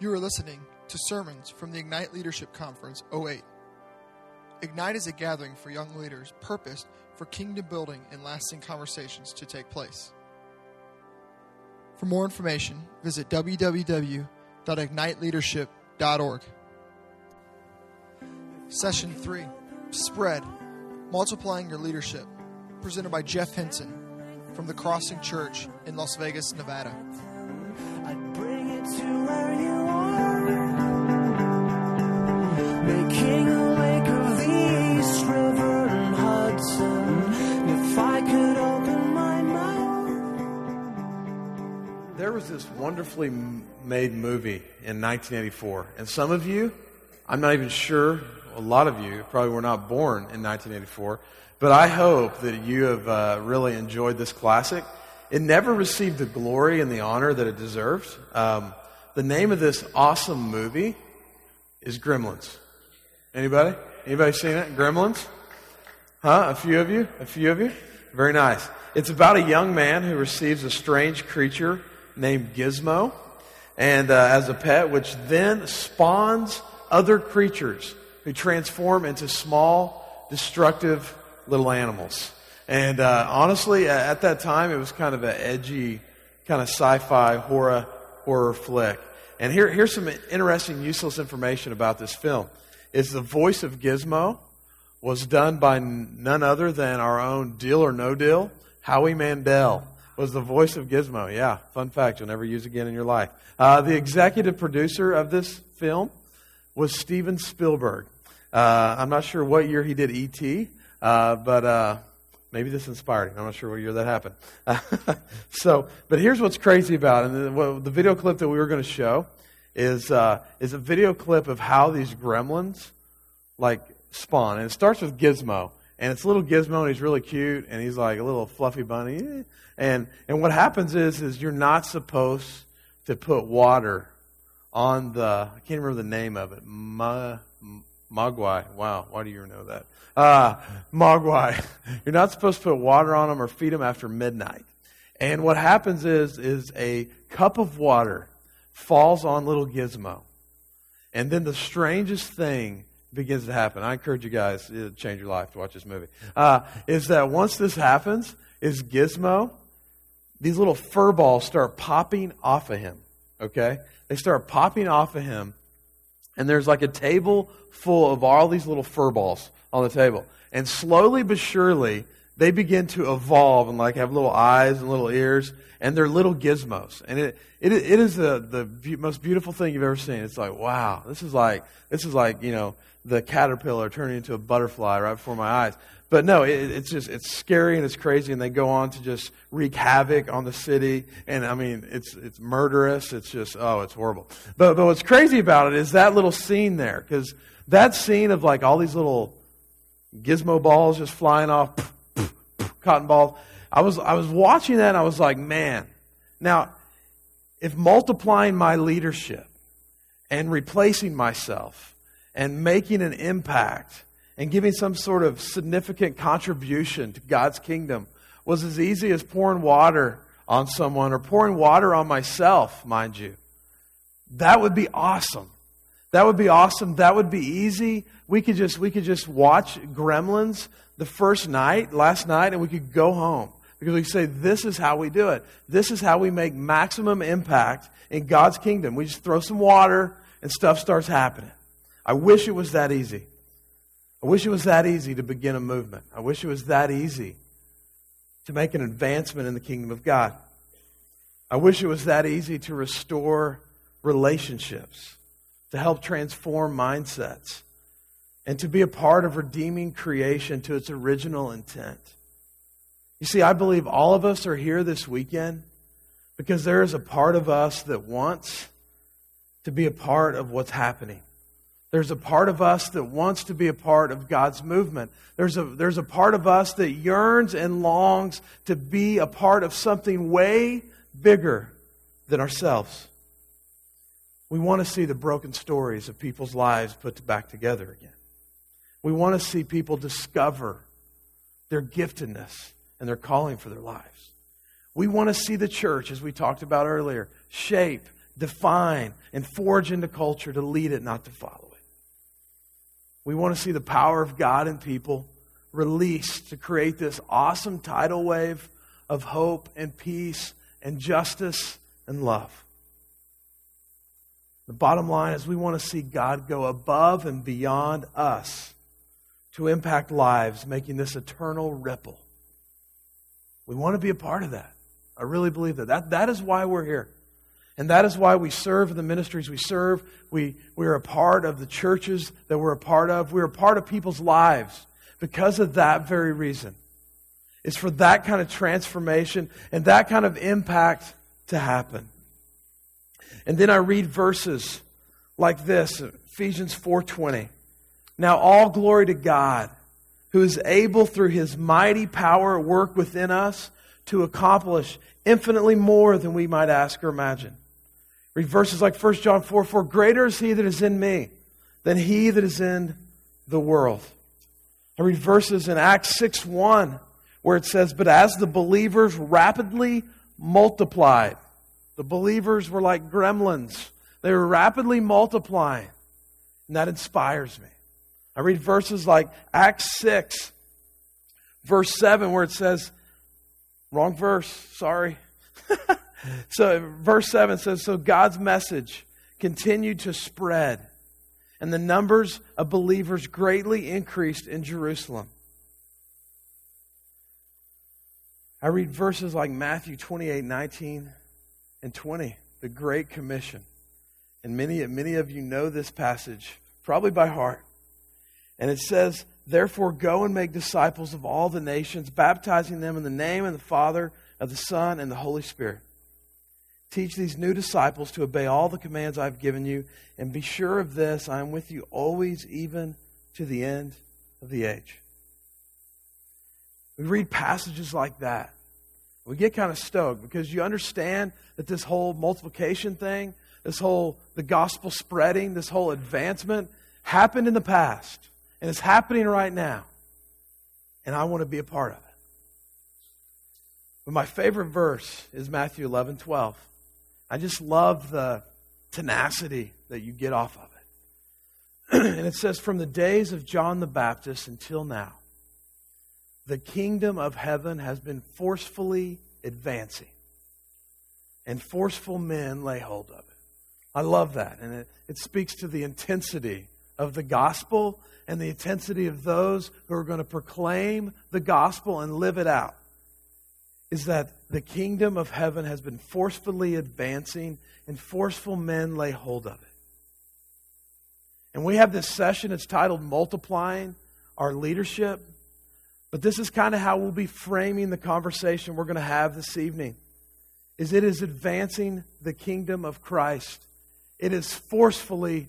You are listening to sermons from the Ignite Leadership Conference 08. Ignite is a gathering for young leaders purposed for kingdom building and lasting conversations to take place. For more information, visit www.igniteleadership.org. Session 3 Spread Multiplying Your Leadership, presented by Jeff Henson from the Crossing Church in Las Vegas, Nevada. Was this wonderfully made movie in 1984, and some of you, I'm not even sure, a lot of you probably were not born in 1984, but I hope that you have uh, really enjoyed this classic. It never received the glory and the honor that it deserved. Um, the name of this awesome movie is Gremlins. Anybody? Anybody seen it? Gremlins? Huh? A few of you? A few of you? Very nice. It's about a young man who receives a strange creature named Gizmo and uh, as a pet, which then spawns other creatures who transform into small, destructive little animals. And uh, honestly, at that time, it was kind of an edgy, kind of sci-fi horror horror flick. And here, here's some interesting, useless information about this film: is the voice of Gizmo was done by none other than our own Deal or No Deal, Howie Mandel was the voice of Gizmo. Yeah, fun fact you'll never use again in your life. Uh, the executive producer of this film was Steven Spielberg. Uh, I'm not sure what year he did E.T., uh, but uh, maybe this inspired him. I'm not sure what year that happened. so, but here's what's crazy about it. And the, the video clip that we were going to show is uh, is a video clip of how these gremlins like spawn. And it starts with Gizmo. And it's little Gizmo, and he's really cute, and he's like a little fluffy bunny. And and what happens is is you're not supposed to put water on the I can't remember the name of it. Ma, Mogwai. Wow, why do you know that? Uh, Mogwai. You're not supposed to put water on them or feed them after midnight. And what happens is is a cup of water falls on little Gizmo. And then the strangest thing begins to happen. I encourage you guys to change your life to watch this movie. Uh, is that once this happens, is Gizmo, these little fur balls start popping off of him. Okay? They start popping off of him. And there's like a table full of all these little fur balls on the table. And slowly but surely, they begin to evolve and like have little eyes and little ears, and they're little gizmos. And it, it, it is the, the most beautiful thing you've ever seen. It's like, wow, this is like, this is like, you know, the caterpillar turning into a butterfly right before my eyes. But no, it, it's just, it's scary and it's crazy, and they go on to just wreak havoc on the city. And I mean, it's, it's murderous. It's just, oh, it's horrible. But, but what's crazy about it is that little scene there, because that scene of like all these little gizmo balls just flying off, cotton balls. I was, I was watching that and I was like, man, now, if multiplying my leadership and replacing myself and making an impact and giving some sort of significant contribution to God's kingdom was as easy as pouring water on someone or pouring water on myself, mind you, that would be awesome. That would be awesome. That would be easy. We could just we could just watch Gremlins the first night, last night, and we could go home. Because we say, this is how we do it. This is how we make maximum impact in God's kingdom. We just throw some water and stuff starts happening. I wish it was that easy. I wish it was that easy to begin a movement. I wish it was that easy to make an advancement in the kingdom of God. I wish it was that easy to restore relationships, to help transform mindsets, and to be a part of redeeming creation to its original intent. You see, I believe all of us are here this weekend because there is a part of us that wants to be a part of what's happening. There's a part of us that wants to be a part of God's movement. There's a, there's a part of us that yearns and longs to be a part of something way bigger than ourselves. We want to see the broken stories of people's lives put back together again. We want to see people discover their giftedness and their calling for their lives. We want to see the church, as we talked about earlier, shape, define, and forge into culture to lead it, not to follow. We want to see the power of God in people released to create this awesome tidal wave of hope and peace and justice and love. The bottom line is we want to see God go above and beyond us to impact lives, making this eternal ripple. We want to be a part of that. I really believe that. That, that is why we're here. And that is why we serve the ministries we serve. We, we are a part of the churches that we're a part of. We're a part of people's lives because of that very reason. It's for that kind of transformation and that kind of impact to happen. And then I read verses like this, Ephesians 4:20. Now all glory to God, who is able through his mighty power at work within us to accomplish infinitely more than we might ask or imagine. Read verses like 1 John 4 4 Greater is he that is in me than he that is in the world. I read verses in Acts 6 1 where it says, But as the believers rapidly multiplied, the believers were like gremlins. They were rapidly multiplying. And that inspires me. I read verses like Acts 6, verse 7, where it says, wrong verse, sorry. so, verse 7 says, So God's message continued to spread, and the numbers of believers greatly increased in Jerusalem. I read verses like Matthew 28 19 and 20, the Great Commission. And many, many of you know this passage, probably by heart. And it says, Therefore, go and make disciples of all the nations, baptizing them in the name of the Father, of the Son, and the Holy Spirit. Teach these new disciples to obey all the commands I've given you, and be sure of this I am with you always, even to the end of the age. We read passages like that. We get kind of stoked because you understand that this whole multiplication thing, this whole the gospel spreading, this whole advancement happened in the past and it's happening right now. And I want to be a part of it. But my favorite verse is Matthew 11 12. I just love the tenacity that you get off of it. and it says, From the days of John the Baptist until now, the kingdom of heaven has been forcefully advancing, and forceful men lay hold of it. I love that. And it, it speaks to the intensity of the gospel and the intensity of those who are going to proclaim the gospel and live it out. Is that the kingdom of heaven has been forcefully advancing, and forceful men lay hold of it. And we have this session, it's titled Multiplying Our Leadership. But this is kind of how we'll be framing the conversation we're going to have this evening. Is it is advancing the kingdom of Christ. It is forcefully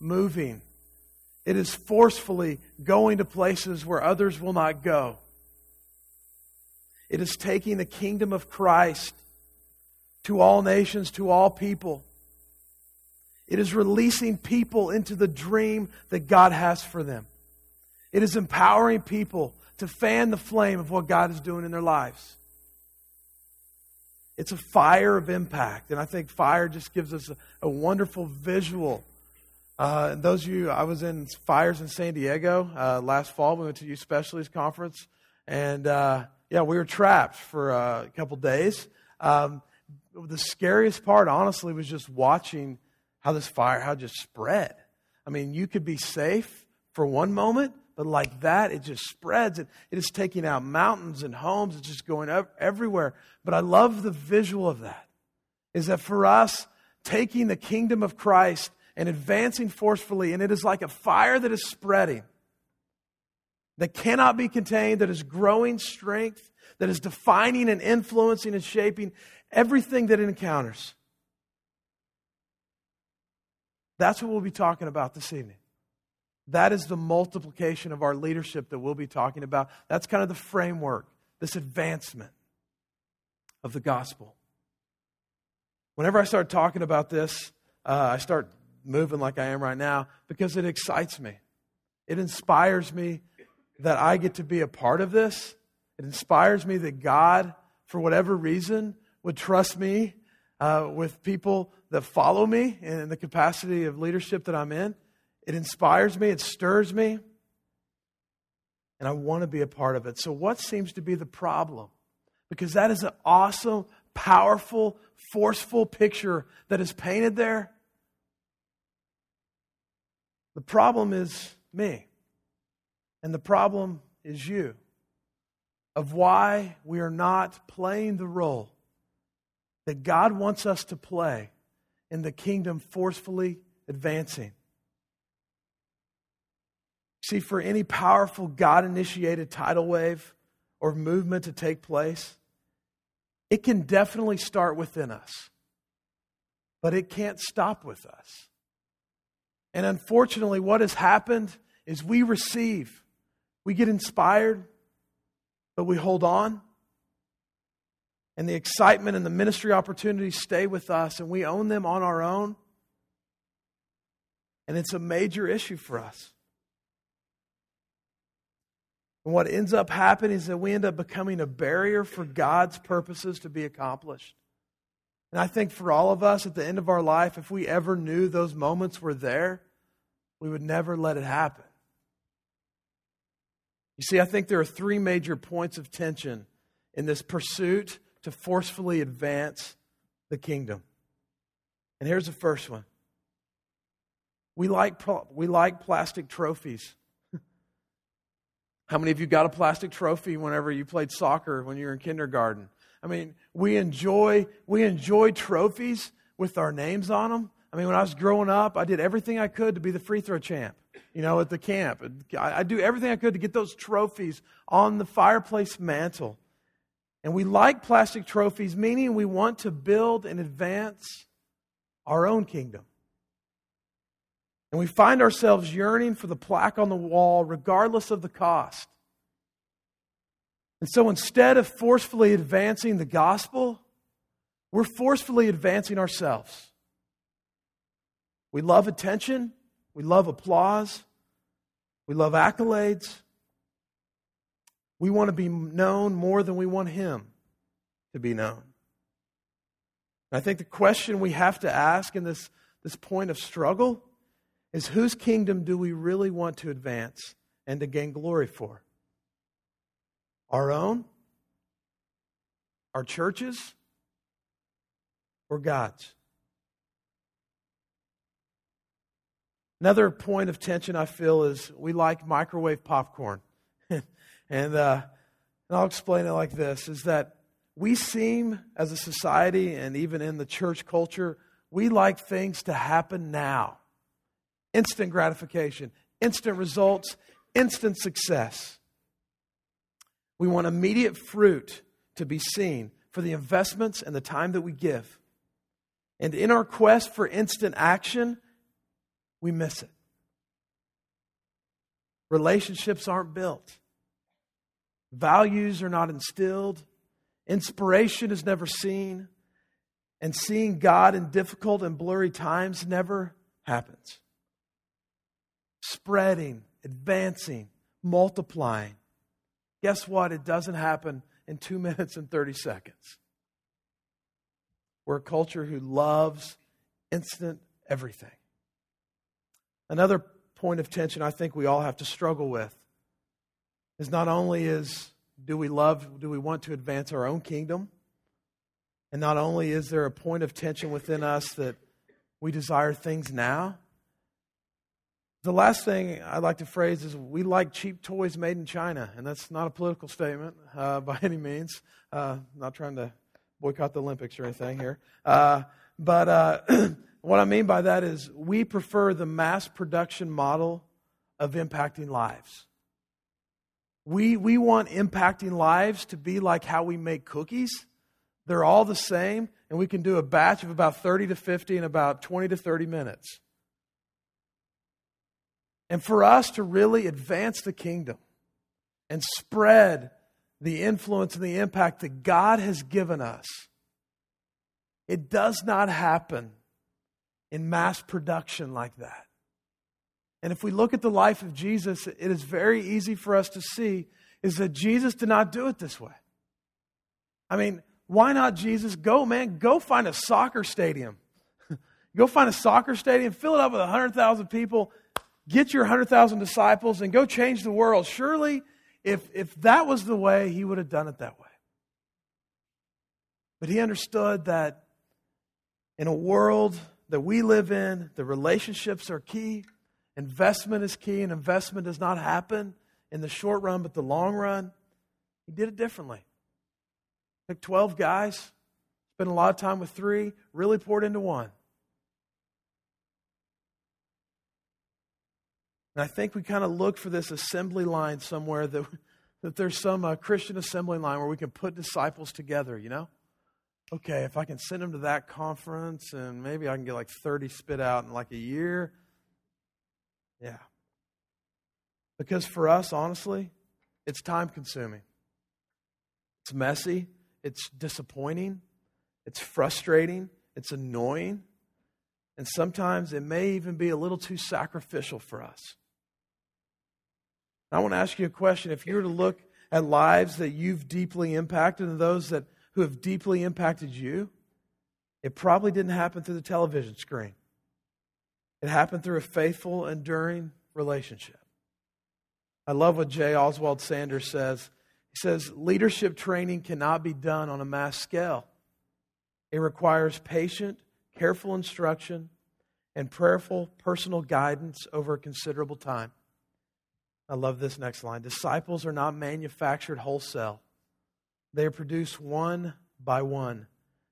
moving. It is forcefully going to places where others will not go. It is taking the kingdom of Christ to all nations, to all people. It is releasing people into the dream that God has for them. It is empowering people to fan the flame of what God is doing in their lives. It's a fire of impact, and I think fire just gives us a, a wonderful visual. Uh, and those of you, I was in fires in San Diego uh, last fall. We went to Youth Specialties Conference, and uh, yeah, we were trapped for uh, a couple days. Um, the scariest part, honestly, was just watching how this fire, how just spread. I mean, you could be safe for one moment, but like that, it just spreads. It, it is taking out mountains and homes. It's just going up everywhere. But I love the visual of that. Is that for us, taking the kingdom of Christ and advancing forcefully, and it is like a fire that is spreading, that cannot be contained, that is growing strength, that is defining and influencing and shaping everything that it encounters. That's what we'll be talking about this evening. That is the multiplication of our leadership that we'll be talking about. That's kind of the framework, this advancement of the gospel. Whenever I start talking about this, uh, I start moving like I am right now because it excites me. It inspires me that I get to be a part of this. It inspires me that God, for whatever reason, would trust me uh, with people that follow me in the capacity of leadership that I'm in. It inspires me, it stirs me, and I want to be a part of it. So, what seems to be the problem? Because that is an awesome, powerful, forceful picture that is painted there. The problem is me, and the problem is you of why we are not playing the role that God wants us to play in the kingdom forcefully advancing. See, for any powerful God initiated tidal wave or movement to take place, it can definitely start within us, but it can't stop with us. And unfortunately, what has happened is we receive, we get inspired, but we hold on. And the excitement and the ministry opportunities stay with us, and we own them on our own. And it's a major issue for us. And what ends up happening is that we end up becoming a barrier for God's purposes to be accomplished. And I think for all of us at the end of our life, if we ever knew those moments were there, we would never let it happen. You see, I think there are three major points of tension in this pursuit to forcefully advance the kingdom. And here's the first one we like, we like plastic trophies. How many of you got a plastic trophy whenever you played soccer when you were in kindergarten? I mean, we enjoy, we enjoy trophies with our names on them. I mean, when I was growing up, I did everything I could to be the free throw champ you know, at the camp. I, do everything I could to get those trophies on the fireplace mantle. And we like plastic trophies, meaning we want to build and advance our own kingdom. And we find ourselves yearning for the plaque on the wall, regardless of the cost. And so instead of forcefully advancing the gospel, we're forcefully advancing ourselves. We love attention, we love applause. We love accolades. We want to be known more than we want Him to be known. I think the question we have to ask in this, this point of struggle is whose kingdom do we really want to advance and to gain glory for? Our own? Our churches? Or God's? Another point of tension I feel is we like microwave popcorn. and, uh, and I'll explain it like this is that we seem, as a society and even in the church culture, we like things to happen now instant gratification, instant results, instant success. We want immediate fruit to be seen for the investments and the time that we give. And in our quest for instant action, we miss it. Relationships aren't built, values are not instilled, inspiration is never seen, and seeing God in difficult and blurry times never happens. Spreading, advancing, multiplying. Guess what? It doesn't happen in two minutes and 30 seconds. We're a culture who loves instant everything. Another point of tension I think we all have to struggle with is not only is do we love, do we want to advance our own kingdom? And not only is there a point of tension within us that we desire things now, the last thing I'd like to phrase is we like cheap toys made in China. And that's not a political statement uh, by any means. Uh, not trying to boycott the Olympics or anything here. Uh, but uh, What I mean by that is we prefer the mass production model of impacting lives. We, we want impacting lives to be like how we make cookies. They're all the same, and we can do a batch of about 30 to 50 in about 20 to 30 minutes. And for us to really advance the kingdom and spread the influence and the impact that God has given us, it does not happen in mass production like that. And if we look at the life of Jesus, it is very easy for us to see is that Jesus did not do it this way. I mean, why not Jesus? Go, man, go find a soccer stadium. go find a soccer stadium, fill it up with 100,000 people, get your 100,000 disciples, and go change the world. Surely, if, if that was the way, he would have done it that way. But he understood that in a world that we live in, the relationships are key, investment is key, and investment does not happen in the short run, but the long run. He did it differently. Took 12 guys, spent a lot of time with three, really poured into one. And I think we kind of look for this assembly line somewhere that, that there's some uh, Christian assembly line where we can put disciples together, you know? Okay, if I can send them to that conference and maybe I can get like 30 spit out in like a year. Yeah. Because for us, honestly, it's time consuming. It's messy. It's disappointing. It's frustrating. It's annoying. And sometimes it may even be a little too sacrificial for us. I want to ask you a question. If you were to look at lives that you've deeply impacted and those that who have deeply impacted you, it probably didn't happen through the television screen. It happened through a faithful, enduring relationship. I love what J. Oswald Sanders says. He says, Leadership training cannot be done on a mass scale. It requires patient, careful instruction and prayerful personal guidance over a considerable time. I love this next line. Disciples are not manufactured wholesale, they are produced one by one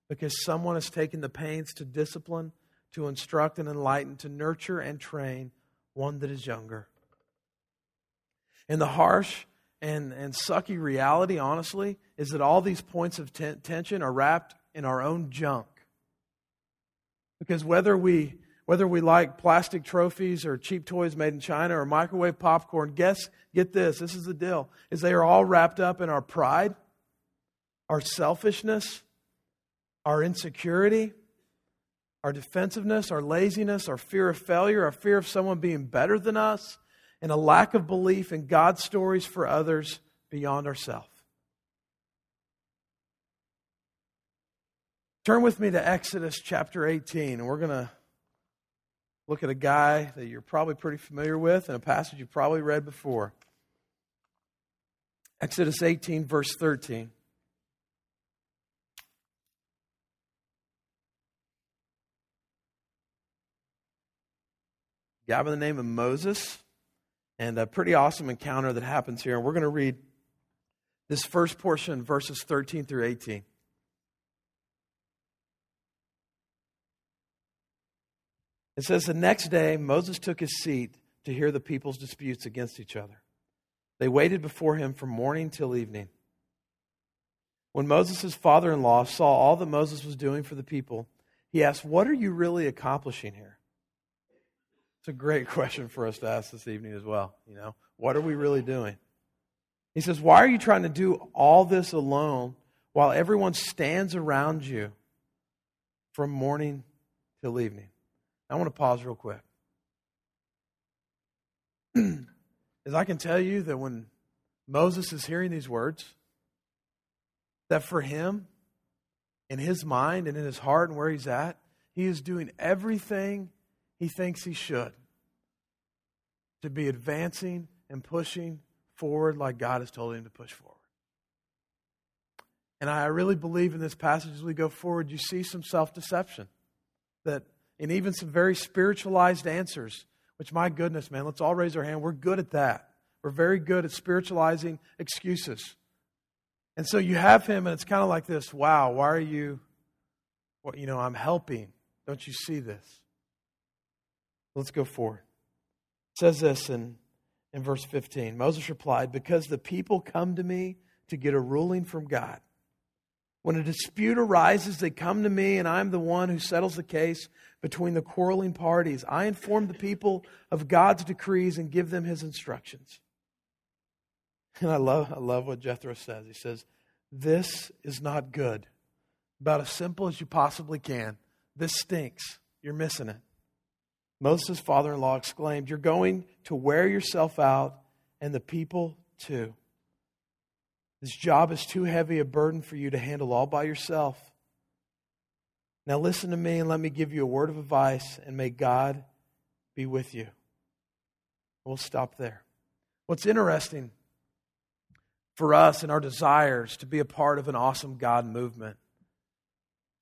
because someone has taken the pains to discipline, to instruct, and enlighten, to nurture and train one that is younger. And the harsh and, and sucky reality, honestly, is that all these points of ten- tension are wrapped in our own junk. Because whether we whether we like plastic trophies or cheap toys made in China or microwave popcorn, guess get this, this is the deal, is they are all wrapped up in our pride, our selfishness, our insecurity, our defensiveness, our laziness, our fear of failure, our fear of someone being better than us, and a lack of belief in God's stories for others beyond ourselves. Turn with me to Exodus chapter 18, and we're going to look at a guy that you're probably pretty familiar with and a passage you've probably read before. Exodus 18, verse 13. Guy by the name of Moses, and a pretty awesome encounter that happens here. And we're going to read this first portion, verses 13 through 18. It says, The next day, Moses took his seat to hear the people's disputes against each other. They waited before him from morning till evening. When Moses' father in law saw all that Moses was doing for the people, he asked, What are you really accomplishing here? It's a great question for us to ask this evening as well. You know, what are we really doing? He says, Why are you trying to do all this alone while everyone stands around you from morning till evening? I want to pause real quick. As I can tell you that when Moses is hearing these words, that for him, in his mind and in his heart and where he's at, he is doing everything he thinks he should to be advancing and pushing forward like God has told him to push forward. And I really believe in this passage as we go forward, you see some self deception that and even some very spiritualized answers, which, my goodness, man, let's all raise our hand. We're good at that. We're very good at spiritualizing excuses. And so you have him, and it's kind of like this wow, why are you, well, you know, I'm helping. Don't you see this? Let's go forward. It says this in, in verse 15 Moses replied, Because the people come to me to get a ruling from God. When a dispute arises, they come to me, and I'm the one who settles the case between the quarreling parties. I inform the people of God's decrees and give them his instructions. And I love, I love what Jethro says. He says, This is not good. About as simple as you possibly can. This stinks. You're missing it. Moses' father in law exclaimed, You're going to wear yourself out, and the people too. This job is too heavy a burden for you to handle all by yourself. Now, listen to me and let me give you a word of advice, and may God be with you. We'll stop there. What's interesting for us and our desires to be a part of an awesome God movement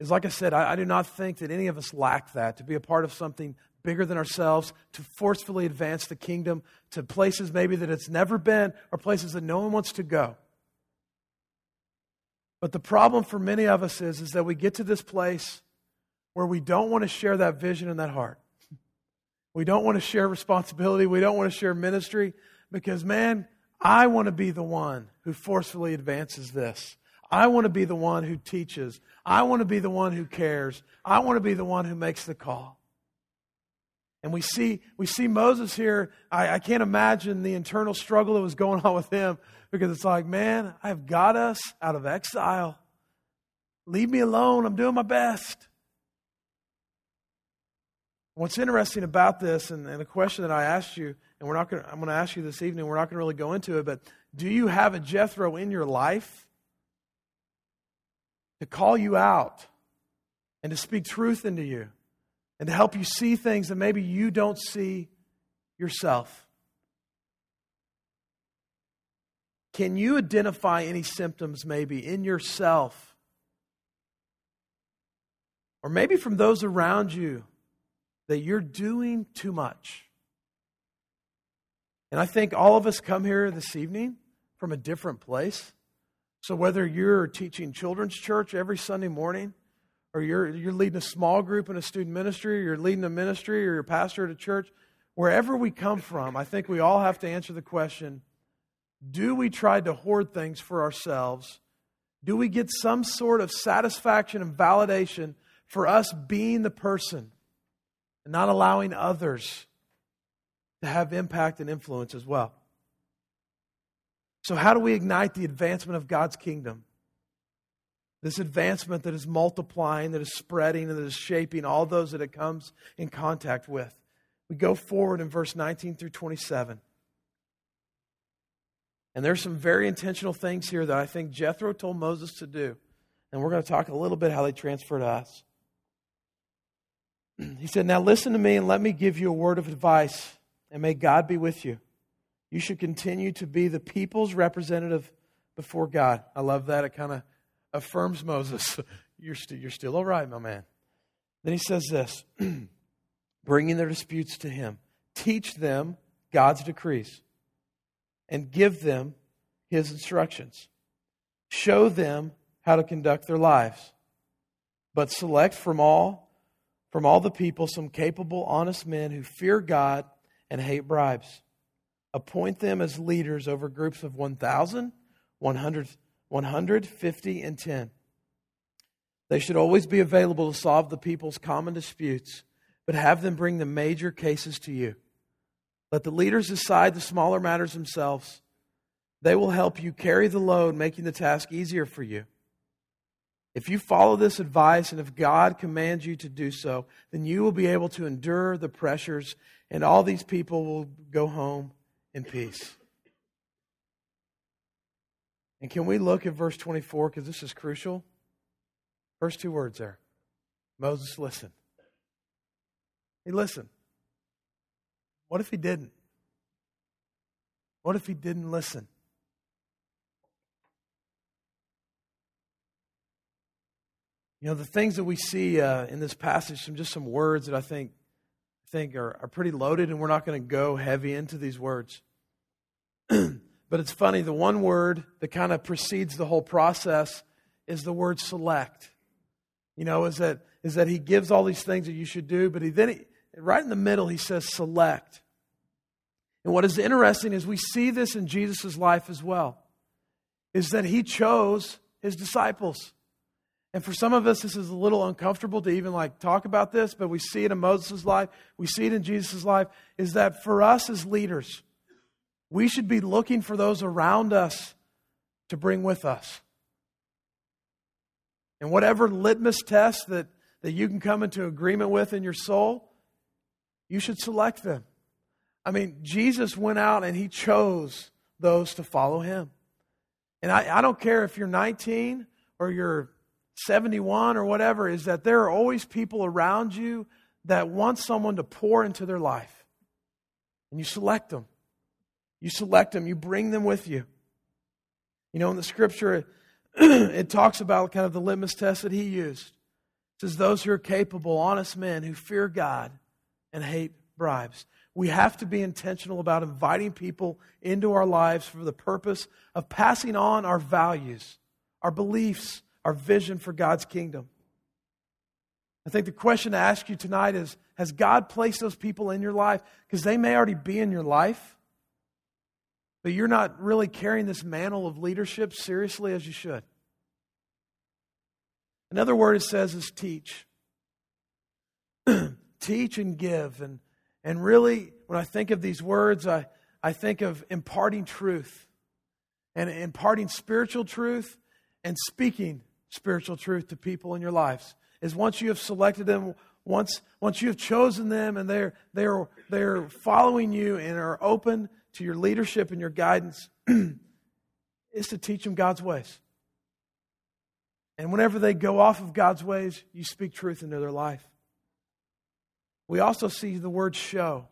is like I said, I, I, do not think that any of us lack that, to be a part of something bigger than ourselves, to forcefully advance the kingdom to places maybe that it's never been or places that no one wants to go. But the problem for many of us is, is that we get to this place where we don't want to share that vision and that heart. We don't want to share responsibility. We don't want to share ministry because, man, I want to be the one who forcefully advances this. I want to be the one who teaches. I want to be the one who cares. I want to be the one who makes the call. And we see, we see Moses here. I, I can't imagine the internal struggle that was going on with him because it's like, man, I've got us out of exile. Leave me alone. I'm doing my best. What's interesting about this, and, and the question that I asked you, and we're not gonna, I'm going to ask you this evening, we're not going to really go into it, but do you have a Jethro in your life to call you out and to speak truth into you and to help you see things that maybe you don't see yourself? Can you identify any symptoms maybe in yourself or maybe from those around you that you're doing too much? And I think all of us come here this evening from a different place. So whether you're teaching children's church every Sunday morning, or you're, you're leading a small group in a student ministry, or you're leading a ministry, or you're a pastor at a church, wherever we come from, I think we all have to answer the question do we try to hoard things for ourselves? Do we get some sort of satisfaction and validation for us being the person and not allowing others to have impact and influence as well? So, how do we ignite the advancement of God's kingdom? This advancement that is multiplying, that is spreading, and that is shaping all those that it comes in contact with. We go forward in verse 19 through 27. And there's some very intentional things here that I think Jethro told Moses to do. And we're going to talk a little bit how they transfer to us. He said, Now listen to me and let me give you a word of advice, and may God be with you. You should continue to be the people's representative before God. I love that. It kind of affirms Moses. You're, st- you're still all right, my man. Then he says this bringing their disputes to him. Teach them God's decrees and give them his instructions. Show them how to conduct their lives. But select from all from all the people some capable, honest men who fear God and hate bribes. Appoint them as leaders over groups of 1,000, 100, 150, and 10. They should always be available to solve the people's common disputes, but have them bring the major cases to you. Let the leaders decide the smaller matters themselves. They will help you carry the load, making the task easier for you. If you follow this advice and if God commands you to do so, then you will be able to endure the pressures, and all these people will go home in peace. And can we look at verse 24 because this is crucial? First two words there Moses listened. He listened. What if he didn't? What if he didn't listen? You know, the things that we see uh, in this passage, some just some words that I think, think are, are pretty loaded, and we're not going to go heavy into these words. but it's funny, the one word that kind of precedes the whole process is the word select. You know, is that, is that he gives all these things that you should do, but he then, he, right in the middle, he says select. And what is interesting is we see this in Jesus' life as well, is that he chose his disciples. And for some of us, this is a little uncomfortable to even like talk about this, but we see it in Moses' life, we see it in Jesus' life, is that for us as leaders, we should be looking for those around us to bring with us. And whatever litmus test that, that you can come into agreement with in your soul, you should select them. I mean, Jesus went out and he chose those to follow him. And I, I don't care if you're 19 or you're 71 or whatever, is that there are always people around you that want someone to pour into their life. And you select them. You select them, you bring them with you. You know, in the scripture, it talks about kind of the litmus test that he used. It says, Those who are capable, honest men who fear God and hate bribes. We have to be intentional about inviting people into our lives for the purpose of passing on our values, our beliefs, our vision for God's kingdom. I think the question to ask you tonight is Has God placed those people in your life? Because they may already be in your life, but you're not really carrying this mantle of leadership seriously as you should. Another word it says is teach. teach and give. And, and really, when I think of these words, I, I think of imparting truth and imparting spiritual truth and speaking spiritual truth to people in your lives. Is once you have selected them, once, once you have chosen them and they're, they're, they're following you and are open to your leadership and your guidance, is to teach them God's ways. And whenever they go off of God's ways, you speak truth into their life. We also see the word show.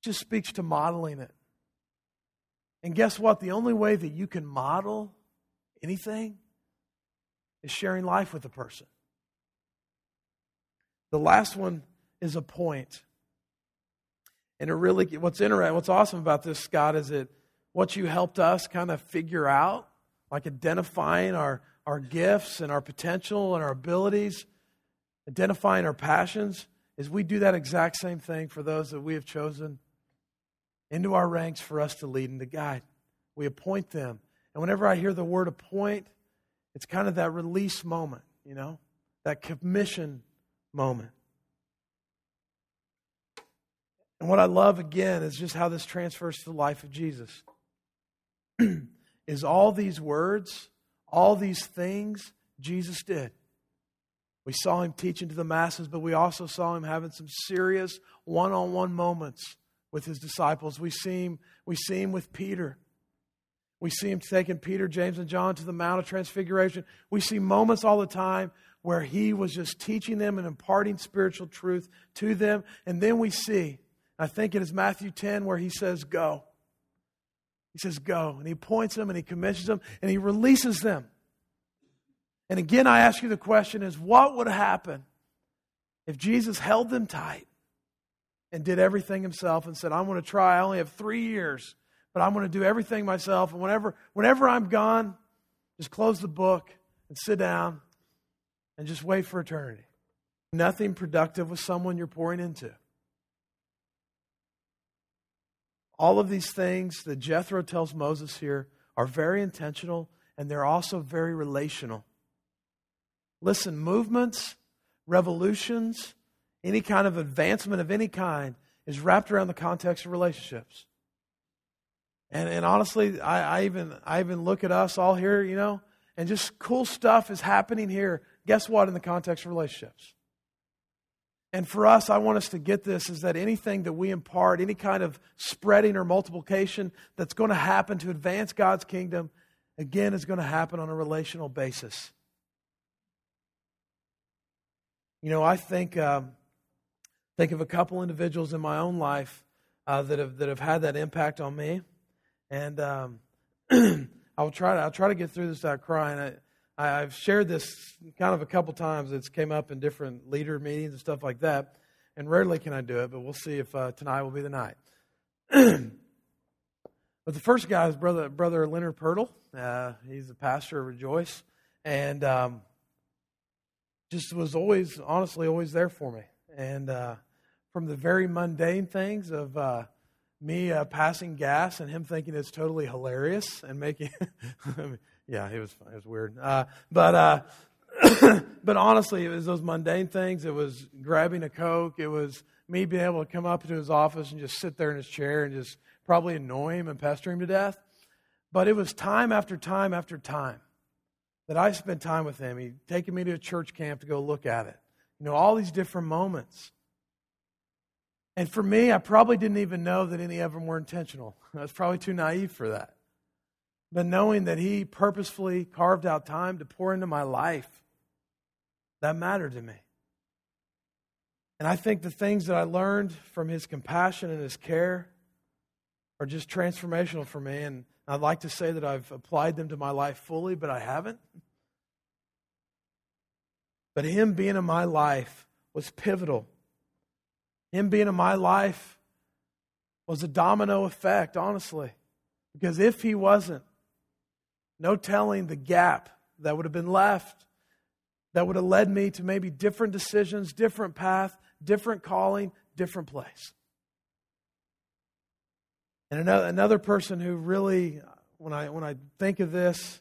It just speaks to modeling it. And guess what? The only way that you can model anything is sharing life with a person. The last one is a point. And it really, what's interesting, what's awesome about this, Scott, is that what you helped us kind of figure out, like identifying our, our gifts and our potential and our abilities, identifying our passions, is we do that exact same thing for those that we have chosen into our ranks for us to lead and to guide. We appoint them. And whenever I hear the word appoint, it's kind of that release moment, you know, that commission moment. And what I love again is just how this transfers to the life of Jesus. is all these words, all these things Jesus did. We saw him teaching to the masses, but we also saw him having some serious one on one moments with his disciples. We see, him, we see him with Peter. We see him taking Peter, James, and John to the Mount of Transfiguration. We see moments all the time where he was just teaching them and imparting spiritual truth to them. And then we see, I think it is Matthew 10, where he says, Go. He says, Go. And he points them and he commissions them and he releases them. And again, I ask you the question is what would happen if Jesus held them tight and did everything himself and said, I'm going to try, I only have three years but I'm going to do everything myself. And whenever, whenever I'm gone, just close the book and sit down and just wait for eternity. Nothing productive with someone you're pouring into. All of these things that Jethro tells Moses here are very intentional and they're also very relational. Listen, movements, revolutions, any kind of advancement of any kind is wrapped around the context of relationships. And, and honestly, I, I, even, I even look at us all here, you know, and just cool stuff is happening here. Guess what? In the context of relationships. And for us, I want us to get this is that anything that we impart, any kind of spreading or multiplication that's going to happen to advance God's kingdom, again, is going to happen on a relational basis. You know, I think, um, think of a couple individuals in my own life uh, that, have, that have had that impact on me. And um, I'll try to I'll try to get through this without crying. I, I've shared this kind of a couple times. It's came up in different leader meetings and stuff like that. And rarely can I do it, but we'll see if uh, tonight will be the night. but the first guy is brother brother Leonard Purtle. Uh, he's the pastor of Rejoice, and um, just was always honestly always there for me. And uh, from the very mundane things of uh, me uh, passing gas and him thinking it's totally hilarious and making yeah it was it was weird. Uh, but uh, but honestly it was those mundane things. It was grabbing a coke. It was me being able to come up to his office and just sit there in his chair and just probably annoy him and pester him to death. But it was time after time after time that i spent time with him. He'd taken me to a church camp to go look at it. You know all these different moments. And for me, I probably didn't even know that any of them were intentional. I was probably too naive for that. But knowing that He purposefully carved out time to pour into my life, that mattered to me. And I think the things that I learned from His compassion and His care are just transformational for me. And I'd like to say that I've applied them to my life fully, but I haven't. But Him being in my life was pivotal. Him being in my life was a domino effect, honestly. Because if He wasn't, no telling the gap that would have been left that would have led me to maybe different decisions, different path, different calling, different place. And another, person who really, when I, when I think of this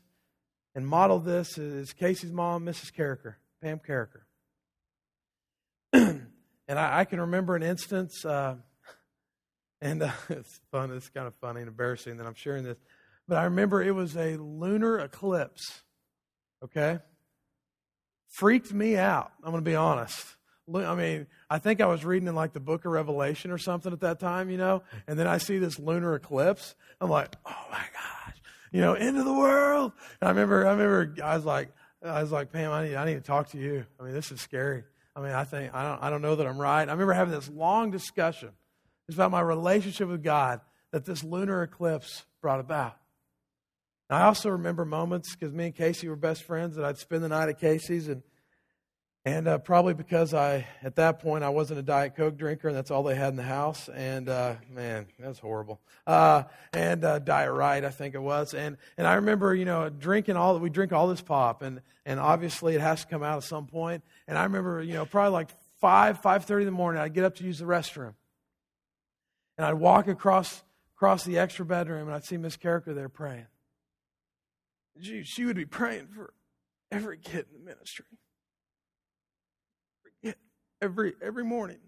and model this, is Casey's mom, Mrs. Carricker, Pam Carricker. and I, I, can remember an instance, uh, and uh, it's fun, it's kind of funny and embarrassing that I'm sharing this. But I remember it was a lunar eclipse, okay? Freaked me out, I'm going to be honest. I mean, I think I was reading in like the book of Revelation or something at that time, you know, and then I see this lunar eclipse. I'm like, oh my gosh, you know, end of the world. And I remember, I remember, I was like, I was like, Pam, I need, I need to talk to you. I mean, this is scary. I mean, I think I don't, I don't know that I'm right. I remember having this long discussion. It's about my relationship with God that this lunar eclipse brought about. I also remember moments because me and Casey were best friends that I'd spend the night at Casey's and and uh, probably because I at that point I wasn't a diet coke drinker and that's all they had in the house and uh, man that was horrible. Uh, and uh, Diet Rite I think it was and and I remember you know drinking all we drink all this pop and and obviously it has to come out at some point and I remember you know probably like five five thirty in the morning I'd get up to use the restroom. And I'd walk across across the extra bedroom and I'd see Miss Carricker there praying she, she would be praying for every kid in the ministry. Every, every morning.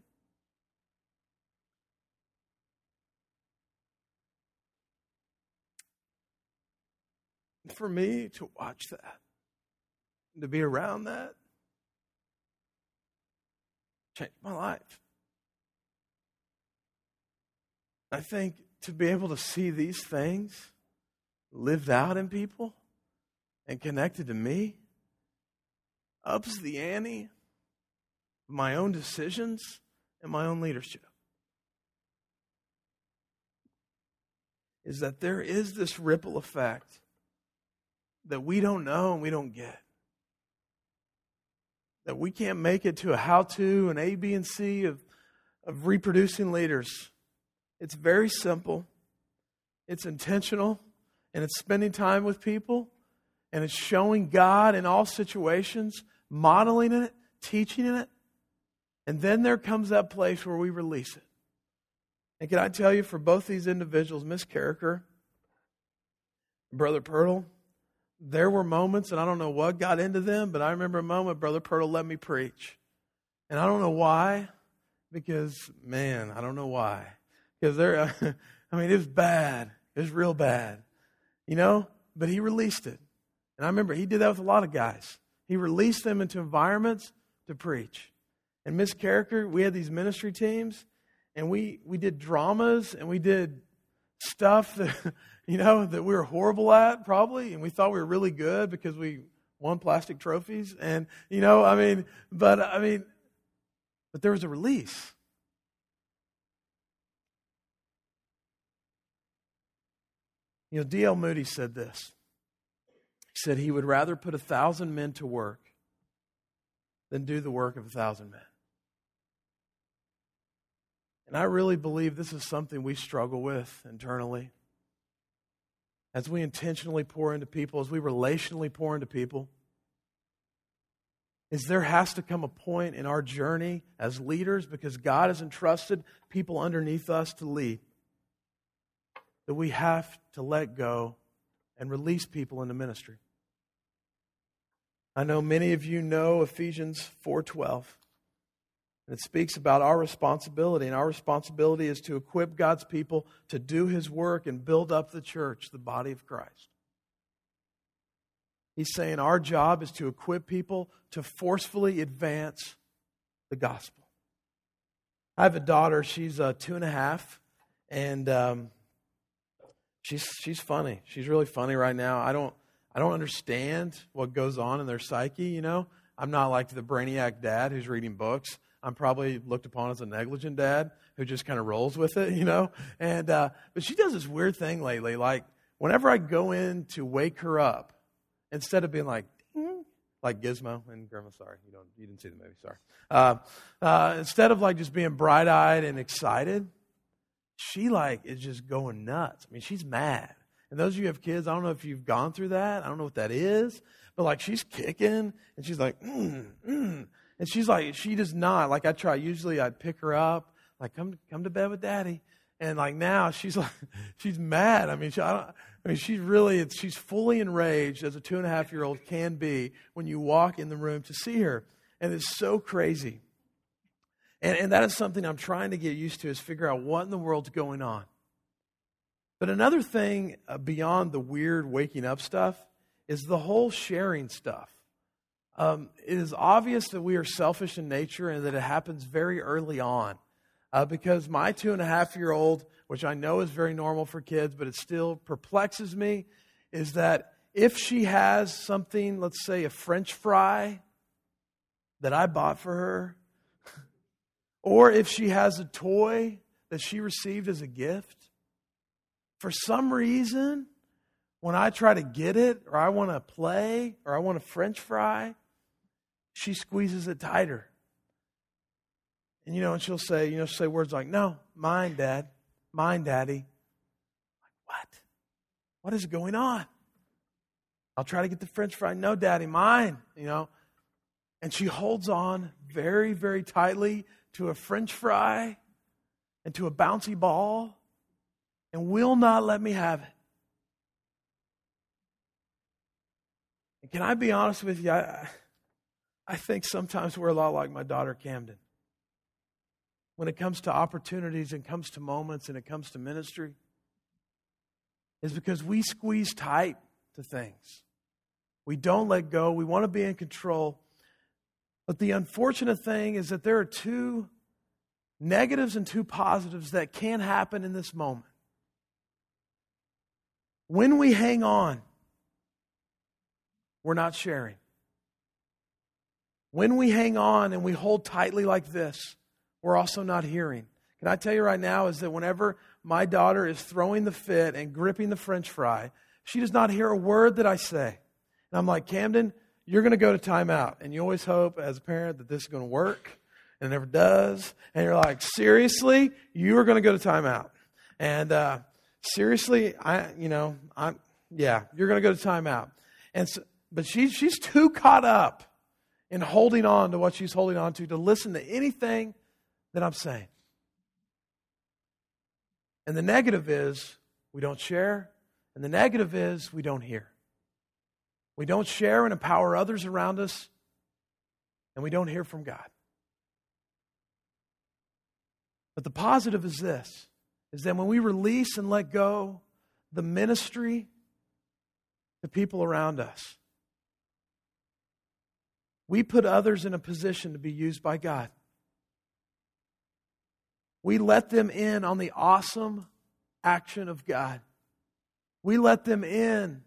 For me to watch that, to be around that, changed my life. I think to be able to see these things lived out in people and connected to me ups the ante my own decisions and my own leadership. Is that there is this ripple effect that we don't know and we don't get. That we can't make it to a how to, an A, B, and C of, of reproducing leaders. It's very simple, it's intentional, and it's spending time with people and it's showing God in all situations, modeling it, teaching it. And then there comes that place where we release it. And can I tell you, for both these individuals, Miss Carricker, Brother Purtle, there were moments, and I don't know what got into them, but I remember a moment Brother Purtle let me preach. And I don't know why, because, man, I don't know why. Because there, I mean, it was bad. It was real bad. You know? But he released it. And I remember he did that with a lot of guys. He released them into environments to preach. And Miss Carricker, we had these ministry teams, and we, we did dramas and we did stuff that, you know, that we were horrible at probably, and we thought we were really good because we won plastic trophies. And, you know, I mean, but I mean, but there was a release. You know, D.L. Moody said this. He said he would rather put a thousand men to work than do the work of a thousand men. And I really believe this is something we struggle with internally. As we intentionally pour into people, as we relationally pour into people, is there has to come a point in our journey as leaders because God has entrusted people underneath us to lead that we have to let go and release people into ministry. I know many of you know Ephesians 4:12. And it speaks about our responsibility, and our responsibility is to equip God's people to do his work and build up the church, the body of Christ. He's saying our job is to equip people to forcefully advance the gospel. I have a daughter, she's uh, two and a half, and um, she's she's funny. She's really funny right now. I don't I don't understand what goes on in their psyche. You know, I'm not like the brainiac dad who's reading books. I'm probably looked upon as a negligent dad who just kind of rolls with it. You know, and uh, but she does this weird thing lately. Like whenever I go in to wake her up, instead of being like. Like Gizmo and Grandma, sorry, you don't, you didn't see the movie, sorry. Uh, uh, instead of like just being bright eyed and excited, she like is just going nuts. I mean, she's mad. And those of you who have kids, I don't know if you've gone through that. I don't know what that is, but like she's kicking and she's like, mm, mm. and she's like, she does not like. I try. Usually, I'd pick her up, like come come to bed with daddy, and like now she's like, she's mad. I mean, she, I, don't, I mean, she's really she's fully enraged as a two and a half year old can be when you walk in the room to see her, and it's so crazy. And, and that is something I'm trying to get used to is figure out what in the world's going on. But another thing uh, beyond the weird waking up stuff is the whole sharing stuff. Um, it is obvious that we are selfish in nature and that it happens very early on. Uh, because my two and a half year old, which I know is very normal for kids, but it still perplexes me, is that if she has something, let's say a French fry that I bought for her, or if she has a toy that she received as a gift, for some reason, when I try to get it, or I want to play, or I want a French fry, she squeezes it tighter. And you know, and she'll say, you know, she'll say words like, "No, mine, Dad, mine, Daddy." Like what? What is going on? I'll try to get the French fry. No, Daddy, mine. You know, and she holds on very, very tightly to a French fry and to a bouncy ball, and will not let me have it. And can I be honest with you? I, I think sometimes we're a lot like my daughter Camden when it comes to opportunities and comes to moments and it comes to ministry is because we squeeze tight to things. We don't let go. We want to be in control. But the unfortunate thing is that there are two negatives and two positives that can happen in this moment. When we hang on, we're not sharing. When we hang on and we hold tightly like this, we're also not hearing. Can I tell you right now is that whenever my daughter is throwing the fit and gripping the french fry, she does not hear a word that I say. And I'm like, Camden, you're going to go to timeout. And you always hope as a parent that this is going to work, and it never does. And you're like, seriously, you are going to go to timeout. And uh, seriously, I, you know, I'm, yeah, you're going to go to timeout. And so, but she, she's too caught up in holding on to what she's holding on to to listen to anything that I'm saying. And the negative is we don't share, and the negative is we don't hear. We don't share and empower others around us, and we don't hear from God. But the positive is this is that when we release and let go the ministry to people around us, we put others in a position to be used by God. We let them in on the awesome action of God. We let them in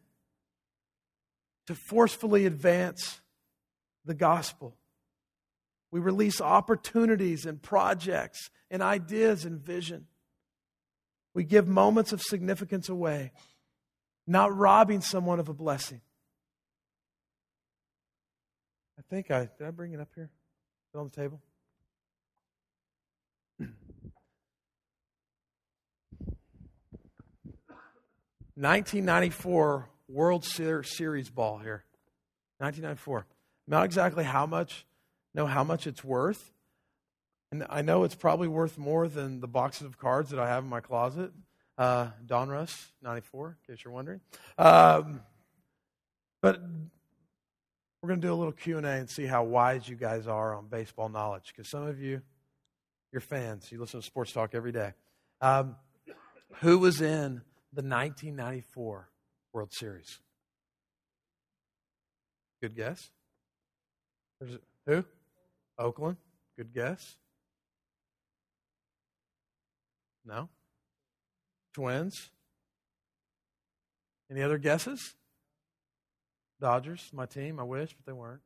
to forcefully advance the gospel. We release opportunities and projects and ideas and vision. We give moments of significance away, not robbing someone of a blessing. I think I did I bring it up here? Is it on the table? 1994 World Series ball here. 1994. Not exactly how much, know how much it's worth. And I know it's probably worth more than the boxes of cards that I have in my closet. Uh, Donruss, 94, in case you're wondering. Um, but we're going to do a little Q&A and see how wise you guys are on baseball knowledge. Because some of you, you're fans. You listen to sports talk every day. Um, who was in the 1994 World Series? Good guess. Who? Oakland. Good guess. No. Twins. Any other guesses? Dodgers, my team. I wish, but they weren't.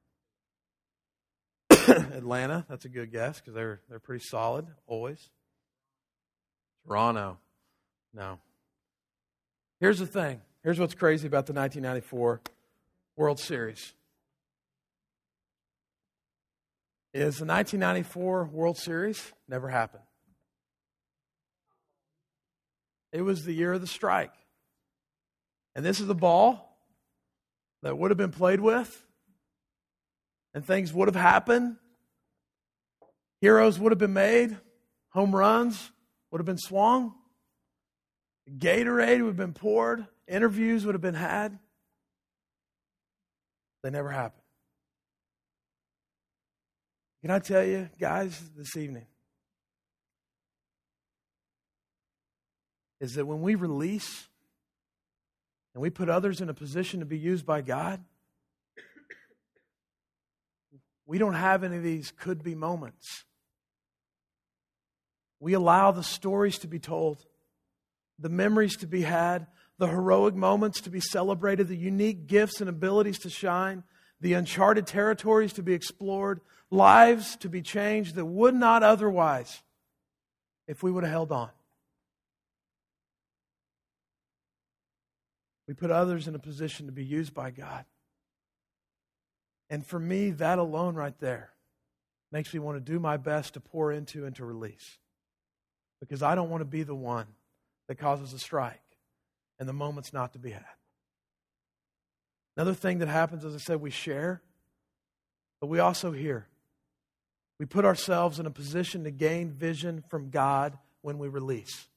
Atlanta, that's a good guess because they're they're pretty solid always. Toronto, no. Here's the thing. Here's what's crazy about the 1994 World Series. Is the 1994 World Series never happened. It was the year of the strike. And this is a ball that would have been played with, and things would have happened. Heroes would have been made, home runs would have been swung, Gatorade would have been poured, interviews would have been had. They never happened. Can I tell you, guys, this evening, is that when we release and we put others in a position to be used by God, we don't have any of these could be moments. We allow the stories to be told, the memories to be had, the heroic moments to be celebrated, the unique gifts and abilities to shine, the uncharted territories to be explored, lives to be changed that would not otherwise if we would have held on. We put others in a position to be used by God. And for me, that alone right there makes me want to do my best to pour into and to release. Because I don't want to be the one that causes a strike and the moment's not to be had. Another thing that happens, as I said, we share, but we also hear. We put ourselves in a position to gain vision from God when we release.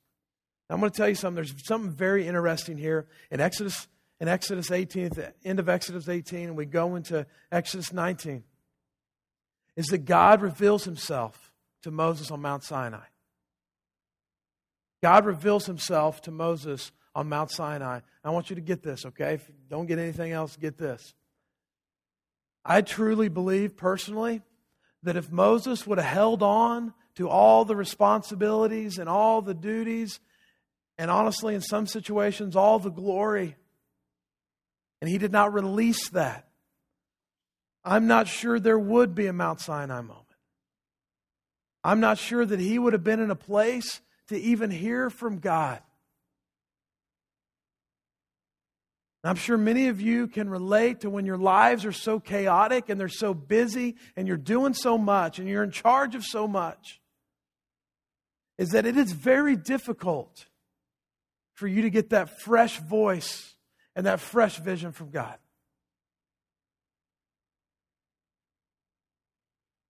I'm going to tell you something. There's something very interesting here in Exodus, in Exodus 18, at the end of Exodus 18, and we go into Exodus 19. Is that God reveals himself to Moses on Mount Sinai. God reveals himself to Moses on Mount Sinai. I want you to get this, okay? If you don't get anything else, get this. I truly believe personally that if Moses would have held on to all the responsibilities and all the duties and honestly, in some situations, all the glory. And he did not release that. I'm not sure there would be a Mount Sinai moment. I'm not sure that he would have been in a place to even hear from God. I'm sure many of you can relate to when your lives are so chaotic and they're so busy and you're doing so much and you're in charge of so much, is that it is very difficult for you to get that fresh voice and that fresh vision from God.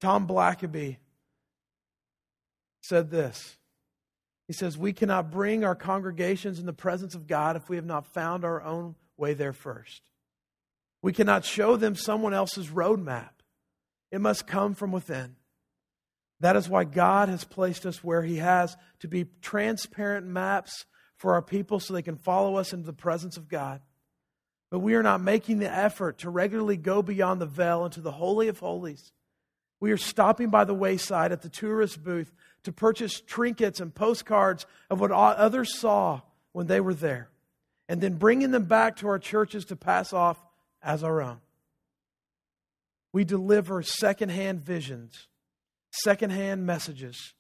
Tom Blackaby said this. He says, We cannot bring our congregations in the presence of God if we have not found our own way there first. We cannot show them someone else's roadmap. It must come from within. That is why God has placed us where He has to be transparent maps for our people so they can follow us into the presence of God. But we are not making the effort to regularly go beyond the veil into the Holy of Holies. We are stopping by the wayside at the tourist booth to purchase trinkets and postcards of what others saw when they were there, and then bringing them back to our churches to pass off as our own. We deliver secondhand visions, secondhand messages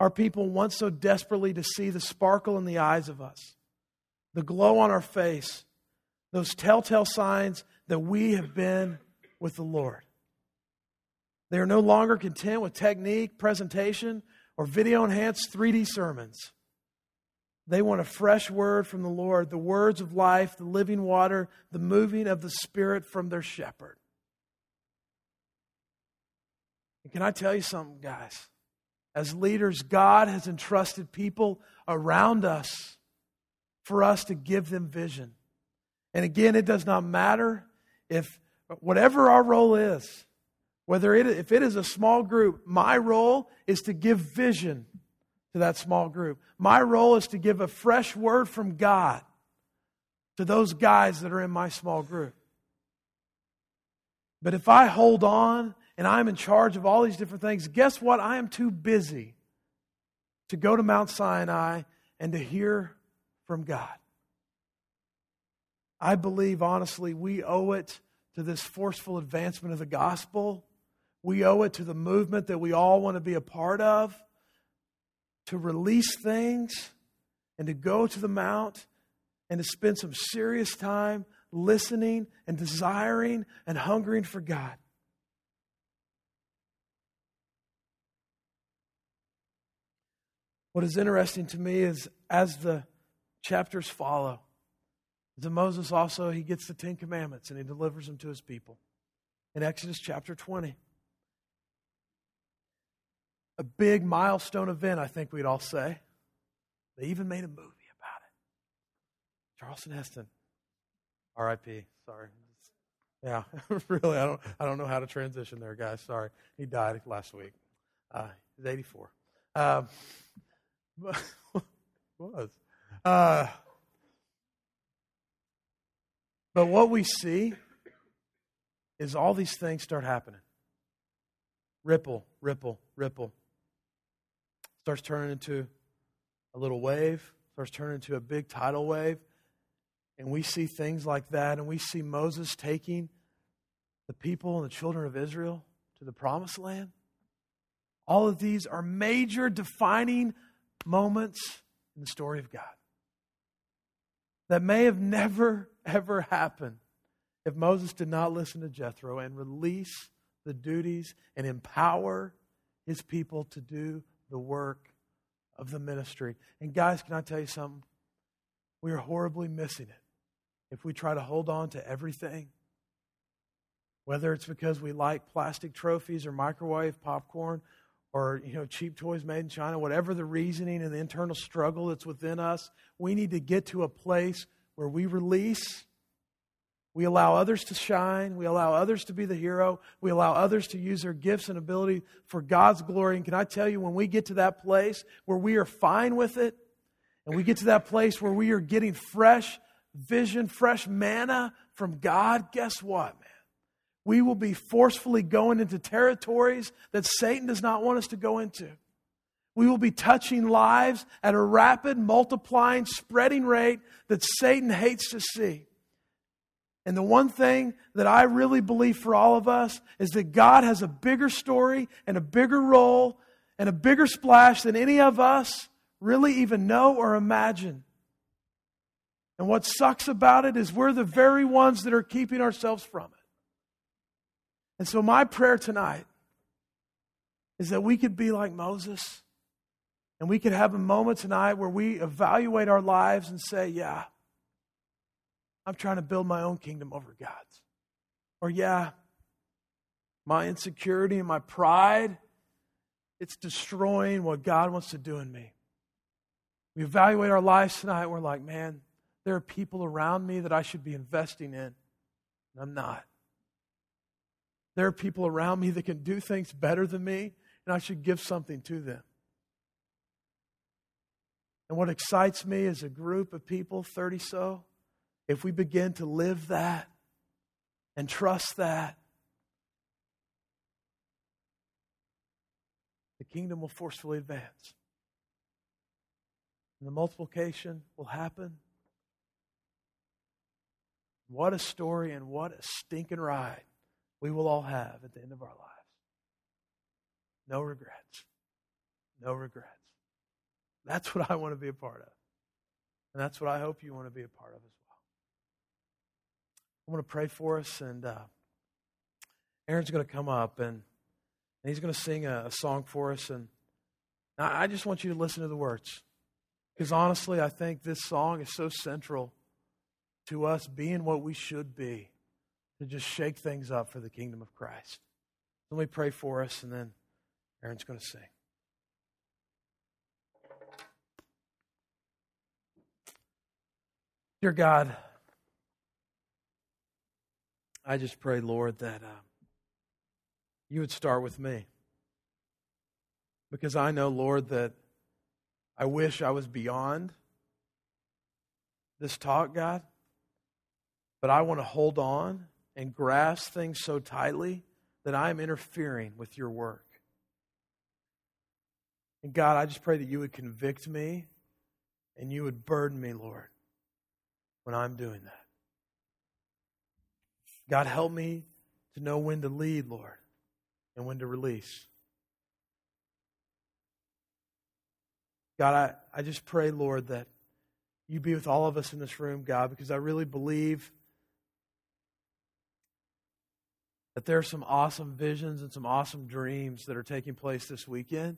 our people want so desperately to see the sparkle in the eyes of us, the glow on our face, those telltale signs that we have been with the Lord. They are no longer content with technique, presentation, or video enhanced 3D sermons. They want a fresh word from the Lord, the words of life, the living water, the moving of the Spirit from their shepherd. And can I tell you something, guys? As leaders, God has entrusted people around us for us to give them vision. And again, it does not matter if whatever our role is, whether it, if it is a small group, my role is to give vision to that small group. My role is to give a fresh word from God to those guys that are in my small group. But if I hold on and I'm in charge of all these different things, guess what? I am too busy to go to Mount Sinai and to hear from God. I believe, honestly, we owe it to this forceful advancement of the gospel. We owe it to the movement that we all want to be a part of to release things and to go to the mount and to spend some serious time listening and desiring and hungering for God. What is interesting to me is as the chapters follow, to Moses also, he gets the Ten Commandments and he delivers them to his people. In Exodus chapter 20, a big milestone event, I think we'd all say. They even made a movie about it. Charlton Heston, R.I.P. Sorry. Yeah, really, I don't, I don't know how to transition there, guys. Sorry, he died last week. Uh, he's 84. Um, was. Uh, but what we see is all these things start happening. Ripple, ripple, ripple. Starts turning into a little wave, starts turning into a big tidal wave. And we see things like that, and we see Moses taking the people and the children of Israel to the promised land. All of these are major defining moments in the story of God that may have never, ever happened if Moses did not listen to Jethro and release the duties and empower his people to do the work of the ministry. And, guys, can I tell you something? We are horribly missing it if we try to hold on to everything. Whether it's because we like plastic trophies or microwave popcorn or you know cheap toys made in China, whatever the reasoning and the internal struggle that's within us, we need to get to a place where we release, we allow others to shine, we allow others to be the hero, we allow others to use their gifts and ability for God's glory. And can I tell you, when we get to that place where we are fine with it, and we get to that place where we are getting fresh vision, fresh manna from God, guess what, man? We will be forcefully going into territories that Satan does not want us to go into. We will be touching lives at a rapid, multiplying, spreading rate that Satan hates to see. And the one thing that I really believe for all of us is that God has a bigger story and a bigger role and a bigger splash than any of us really even know or imagine. And what sucks about it is we're the very ones that are keeping ourselves from it. And so, my prayer tonight is that we could be like Moses and we could have a moment tonight where we evaluate our lives and say, Yeah, I'm trying to build my own kingdom over God's. Or, yeah, my insecurity and my pride, it's destroying what God wants to do in me. We evaluate our lives tonight, we're like, man, there are people around me that I should be investing in, and I'm not. There are people around me that can do things better than me, and I should give something to them. And what excites me is a group of people, 30 so, if we begin to live that and trust that, the kingdom will forcefully advance. And the multiplication will happen. What a story and what a stinking ride we will all have at the end of our lives. No regrets. No regrets. That's what I want to be a part of. And that's what I hope you want to be a part of as well. I want to pray for us, and uh, Aaron's going to come up and, and he's going to sing a, a song for us. And I just want you to listen to the words. Because honestly, I think this song is so central to us being what we should be to just shake things up for the kingdom of Christ. Let me pray for us, and then Aaron's going to sing. Dear God, I just pray, Lord, that uh, you would start with me. Because I know, Lord, that I wish I was beyond this talk, God. But I want to hold on and grasp things so tightly that I am interfering with your work. And God, I just pray that you would convict me and you would burden me, Lord, when I'm doing that. God, help me to know when to lead, Lord, and when to release. God, I, I just pray, Lord, that you be with all of us in this room, God, because I really believe that there are some awesome visions and some awesome dreams that are taking place this weekend.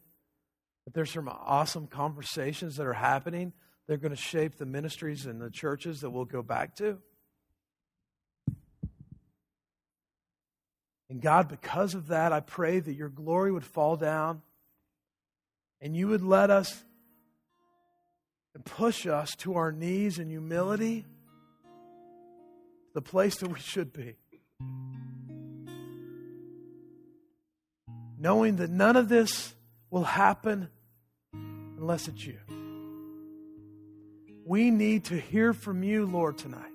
That there's some awesome conversations that are happening. They're going to shape the ministries and the churches that we'll go back to. And God, because of that, I pray that your glory would fall down and you would let us and push us to our knees in humility, the place that we should be. Knowing that none of this will happen unless it's you. We need to hear from you, Lord, tonight.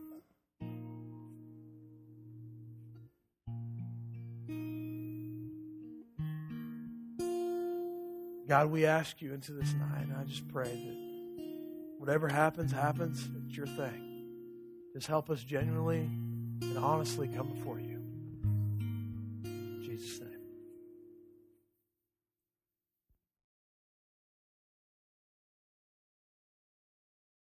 God, we ask you into this night, and I just pray that whatever happens, happens. It's your thing. Just help us genuinely and honestly come before you. In Jesus' name.